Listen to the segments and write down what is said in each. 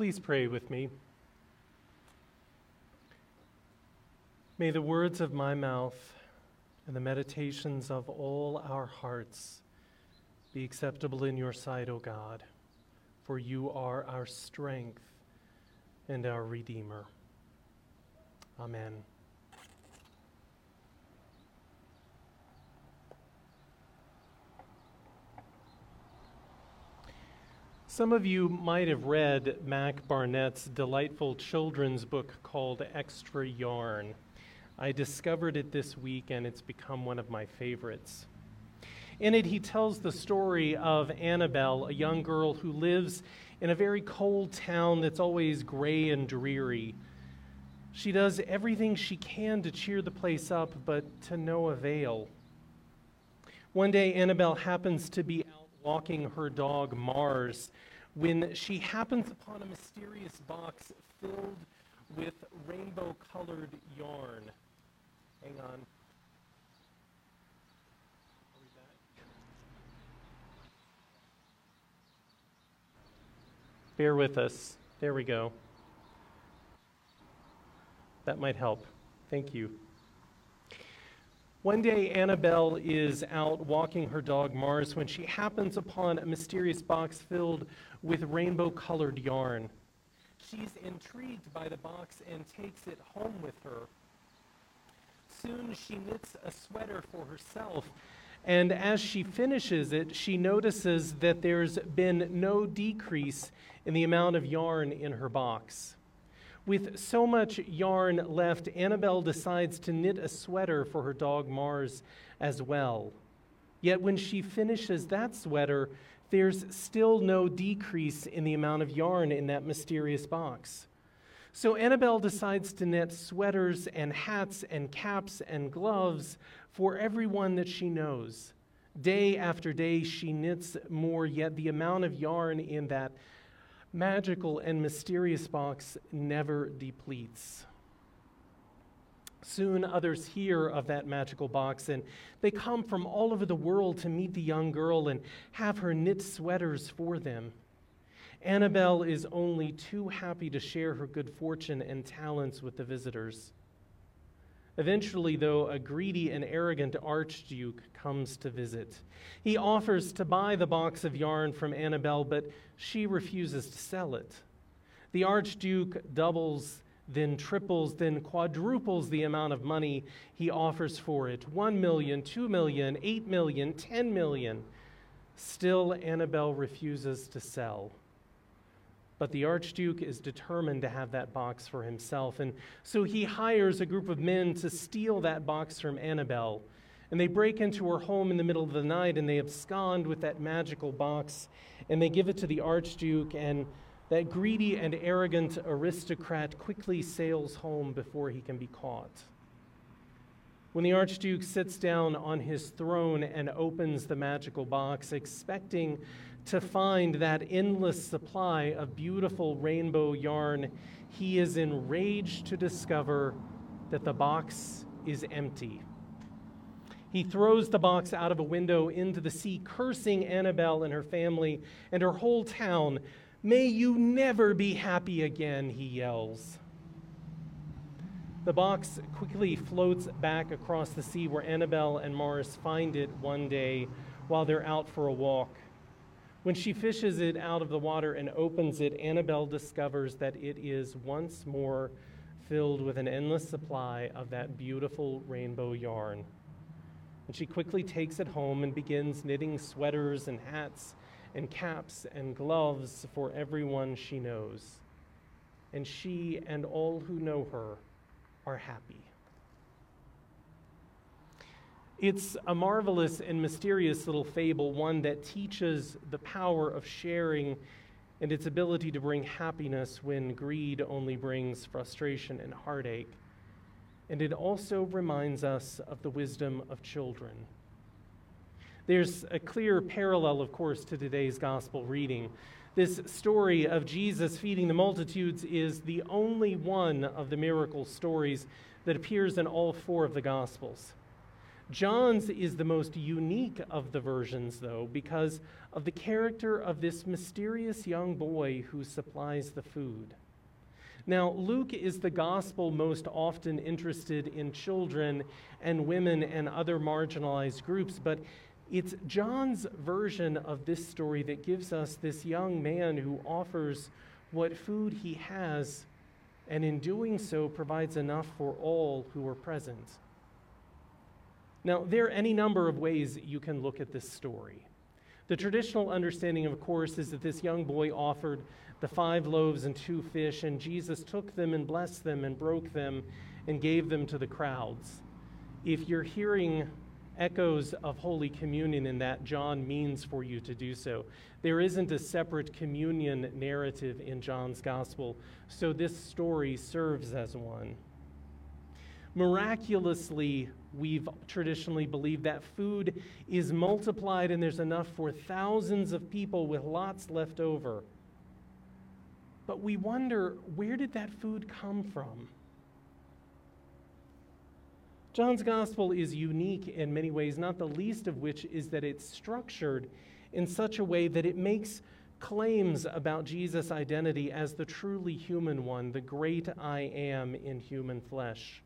Please pray with me. May the words of my mouth and the meditations of all our hearts be acceptable in your sight, O God, for you are our strength and our Redeemer. Amen. Some of you might have read Mac Barnett's delightful children's book called Extra Yarn. I discovered it this week and it's become one of my favorites. In it, he tells the story of Annabelle, a young girl who lives in a very cold town that's always gray and dreary. She does everything she can to cheer the place up, but to no avail. One day, Annabelle happens to be out walking her dog Mars when she happens upon a mysterious box filled with rainbow colored yarn. Hang on. Are we back? Bear with us. There we go. That might help. Thank you. One day, Annabelle is out walking her dog Mars when she happens upon a mysterious box filled with rainbow colored yarn. She's intrigued by the box and takes it home with her. Soon she knits a sweater for herself, and as she finishes it, she notices that there's been no decrease in the amount of yarn in her box. With so much yarn left, Annabelle decides to knit a sweater for her dog Mars as well. Yet when she finishes that sweater, there's still no decrease in the amount of yarn in that mysterious box. So Annabelle decides to knit sweaters and hats and caps and gloves for everyone that she knows. Day after day, she knits more, yet the amount of yarn in that magical and mysterious box never depletes. Soon others hear of that magical box, and they come from all over the world to meet the young girl and have her knit sweaters for them. Annabelle is only too happy to share her good fortune and talents with the visitors. Eventually, though, a greedy and arrogant archduke comes to visit. He offers to buy the box of yarn from Annabelle, but she refuses to sell it. The archduke doubles, then triples, then quadruples the amount of money he offers for it one million, two million, eight million, ten million. Still, Annabelle refuses to sell. But the Archduke is determined to have that box for himself. And so he hires a group of men to steal that box from Annabelle. And they break into her home in the middle of the night and they abscond with that magical box and they give it to the Archduke. And that greedy and arrogant aristocrat quickly sails home before he can be caught. When the Archduke sits down on his throne and opens the magical box, expecting to find that endless supply of beautiful rainbow yarn, he is enraged to discover that the box is empty. He throws the box out of a window into the sea, cursing Annabelle and her family and her whole town. May you never be happy again, he yells. The box quickly floats back across the sea where Annabelle and Mars find it one day while they're out for a walk. When she fishes it out of the water and opens it, Annabelle discovers that it is once more filled with an endless supply of that beautiful rainbow yarn. And she quickly takes it home and begins knitting sweaters and hats and caps and gloves for everyone she knows. And she and all who know her are happy. It's a marvelous and mysterious little fable, one that teaches the power of sharing and its ability to bring happiness when greed only brings frustration and heartache. And it also reminds us of the wisdom of children. There's a clear parallel, of course, to today's gospel reading. This story of Jesus feeding the multitudes is the only one of the miracle stories that appears in all four of the gospels. John's is the most unique of the versions, though, because of the character of this mysterious young boy who supplies the food. Now, Luke is the gospel most often interested in children and women and other marginalized groups, but it's John's version of this story that gives us this young man who offers what food he has, and in doing so provides enough for all who are present. Now, there are any number of ways you can look at this story. The traditional understanding, of course, is that this young boy offered the five loaves and two fish, and Jesus took them and blessed them and broke them and gave them to the crowds. If you're hearing echoes of Holy Communion in that, John means for you to do so. There isn't a separate communion narrative in John's Gospel, so this story serves as one. Miraculously, we've traditionally believed that food is multiplied and there's enough for thousands of people with lots left over. But we wonder where did that food come from? John's gospel is unique in many ways, not the least of which is that it's structured in such a way that it makes claims about Jesus' identity as the truly human one, the great I am in human flesh.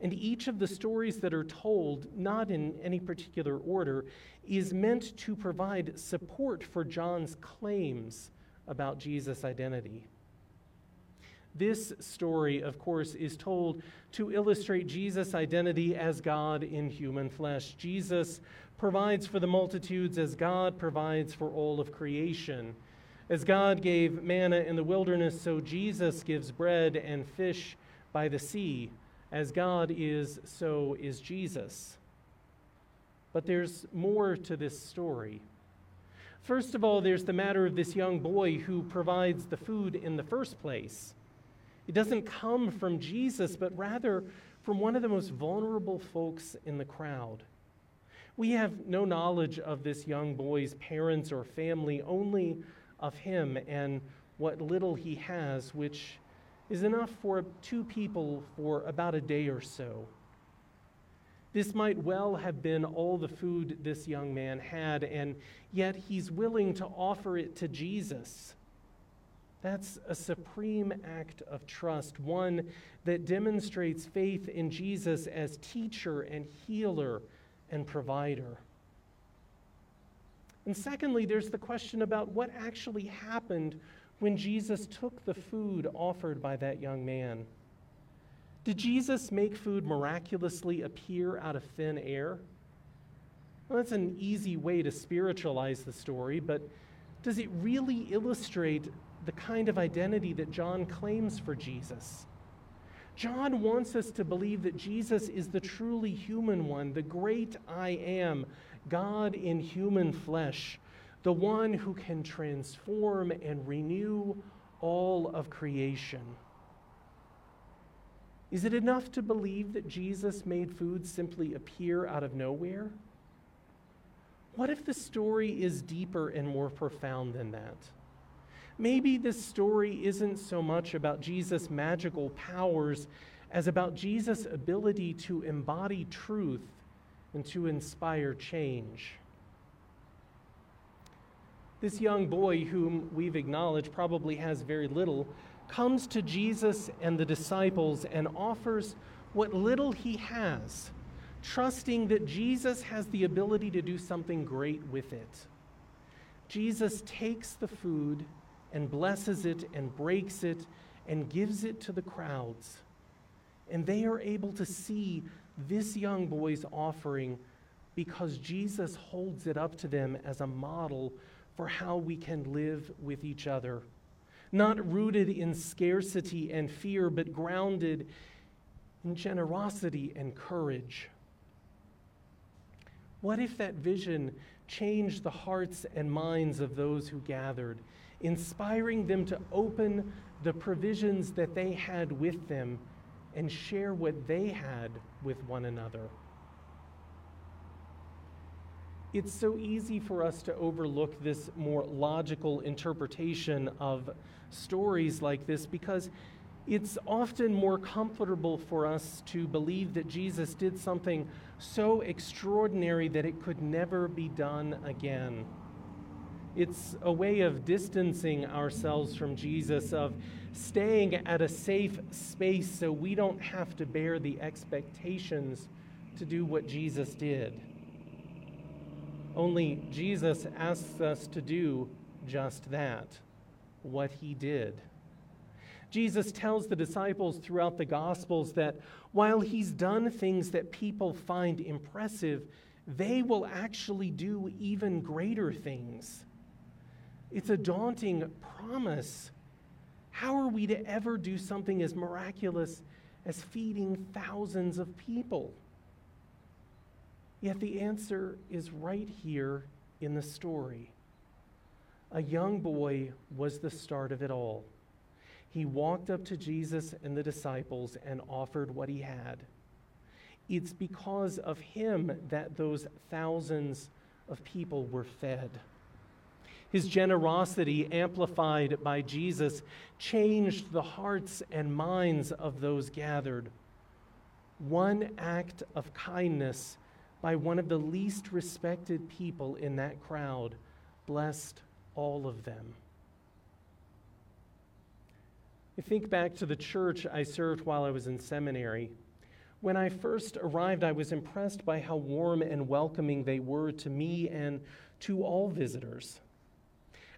And each of the stories that are told, not in any particular order, is meant to provide support for John's claims about Jesus' identity. This story, of course, is told to illustrate Jesus' identity as God in human flesh. Jesus provides for the multitudes as God provides for all of creation. As God gave manna in the wilderness, so Jesus gives bread and fish by the sea. As God is, so is Jesus. But there's more to this story. First of all, there's the matter of this young boy who provides the food in the first place. It doesn't come from Jesus, but rather from one of the most vulnerable folks in the crowd. We have no knowledge of this young boy's parents or family, only of him and what little he has, which is enough for two people for about a day or so. This might well have been all the food this young man had, and yet he's willing to offer it to Jesus. That's a supreme act of trust, one that demonstrates faith in Jesus as teacher and healer and provider. And secondly, there's the question about what actually happened when Jesus took the food offered by that young man? Did Jesus make food miraculously appear out of thin air? Well, that's an easy way to spiritualize the story, but does it really illustrate the kind of identity that John claims for Jesus? John wants us to believe that Jesus is the truly human one, the great I am, God in human flesh, the one who can transform and renew all of creation. Is it enough to believe that Jesus made food simply appear out of nowhere? What if the story is deeper and more profound than that? Maybe this story isn't so much about Jesus' magical powers as about Jesus' ability to embody truth and to inspire change. This young boy, whom we've acknowledged probably has very little, comes to Jesus and the disciples and offers what little he has, trusting that Jesus has the ability to do something great with it. Jesus takes the food and blesses it and breaks it and gives it to the crowds. And they are able to see this young boy's offering because Jesus holds it up to them as a model for how we can live with each other. Not rooted in scarcity and fear, but grounded in generosity and courage. What if that vision changed the hearts and minds of those who gathered, inspiring them to open the provisions that they had with them and share what they had with one another? it's so easy for us to overlook this more logical interpretation of stories like this because It's often more comfortable for us to believe that Jesus did something so extraordinary that it could never be done again. It's a way of distancing ourselves from Jesus, of staying at a safe space so we don't have to bear the expectations to do what Jesus did. Only Jesus asks us to do just that, what he did. Jesus tells the disciples throughout the Gospels that while he's done things that people find impressive, they will actually do even greater things. It's a daunting promise. How are we to ever do something as miraculous as feeding thousands of people? Yet the answer is right here in the story. A young boy was the start of it all. He walked up to Jesus and the disciples and offered what he had. It's because of him that those thousands of people were fed. His generosity, amplified by Jesus, changed the hearts and minds of those gathered. One act of kindness by one of the least respected people in that crowd blessed all of them. I think back to the church I served while I was in seminary. When I first arrived, I was impressed by how warm and welcoming they were to me and to all visitors.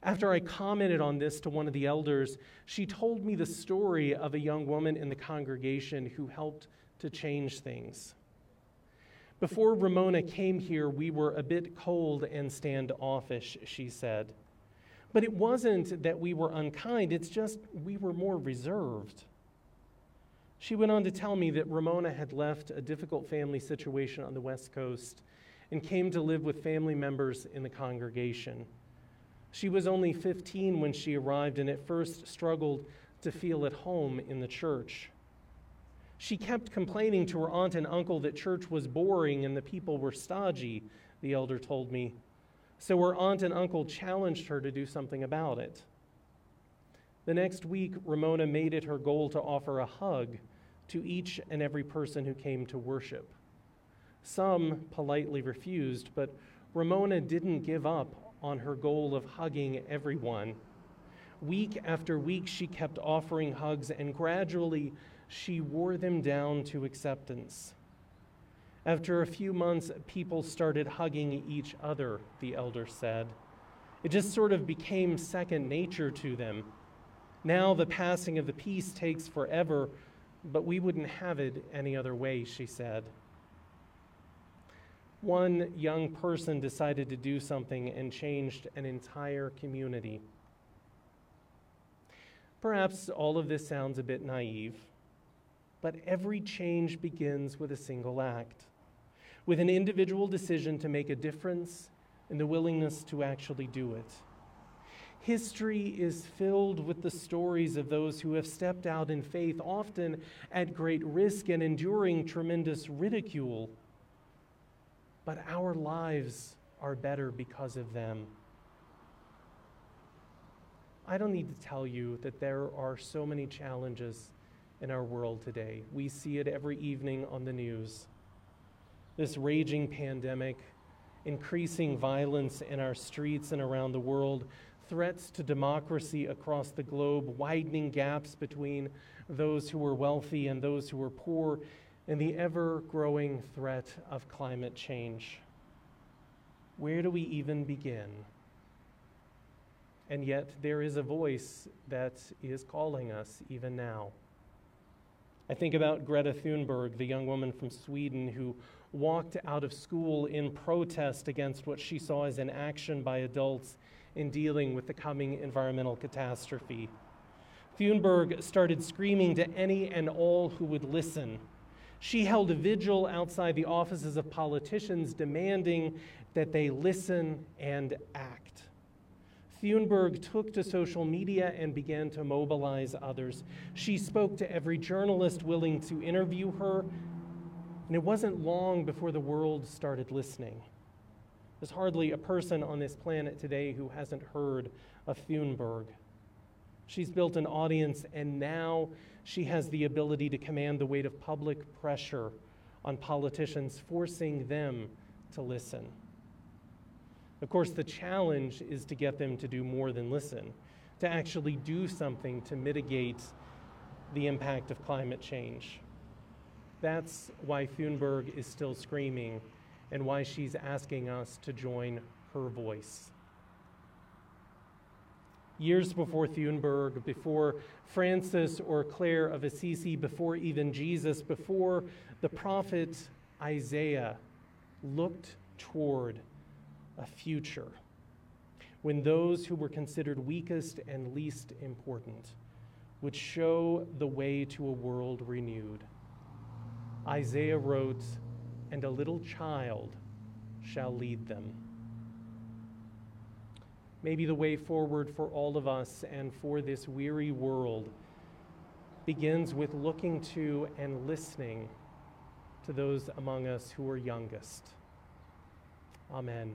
After I commented on this to one of the elders, she told me the story of a young woman in the congregation who helped to change things. Before Ramona came here, we were a bit cold and standoffish, she said. But it wasn't that we were unkind, it's just we were more reserved. She went on to tell me that Ramona had left a difficult family situation on the West Coast and came to live with family members in the congregation. She was only 15 when she arrived and at first struggled to feel at home in the church. She kept complaining to her aunt and uncle that church was boring and the people were stodgy, the elder told me. So her aunt and uncle challenged her to do something about it. The next week, Ramona made it her goal to offer a hug to each and every person who came to worship. Some politely refused, but Ramona didn't give up on her goal of hugging everyone. Week after week, she kept offering hugs, and gradually, she wore them down to acceptance. After a few months, people started hugging each other, the elder said. It just sort of became second nature to them. Now the passing of the peace takes forever, but we wouldn't have it any other way, she said. One young person decided to do something and changed an entire community. Perhaps all of this sounds a bit naive, but every change begins with a single act, with an individual decision to make a difference and the willingness to actually do it. History is filled with the stories of those who have stepped out in faith, often at great risk and enduring tremendous ridicule. But our lives are better because of them. I don't need to tell you that there are so many challenges in our world today. We see it every evening on the news. This raging pandemic, increasing violence in our streets and around the world, threats to democracy across the globe, widening gaps between those who are wealthy and those who are poor, and the ever growing threat of climate change. Where do we even begin? And yet, there is a voice that is calling us even now. I think about Greta Thunberg, the young woman from Sweden who walked out of school in protest against what she saw as inaction by adults in dealing with the coming environmental catastrophe. Thunberg started screaming to any and all who would listen. She held a vigil outside the offices of politicians demanding that they listen and act. Thunberg took to social media and began to mobilize others. She spoke to every journalist willing to interview her, and it wasn't long before the world started listening. There's hardly a person on this planet today who hasn't heard of Thunberg. She's built an audience, and now she has the ability to command the weight of public pressure on politicians, forcing them to listen. Of course, the challenge is to get them to do more than listen, to actually do something to mitigate the impact of climate change. That's why Thunberg is still screaming and why she's asking us to join her voice. Years before Thunberg, before Francis or Clare of Assisi, before even Jesus, before the prophet Isaiah looked toward a future when those who were considered weakest and least important would show the way to a world renewed. Isaiah wrote, And a little child shall lead them. Maybe the way forward for all of us and for this weary world begins with looking to and listening to those among us who are youngest. Amen.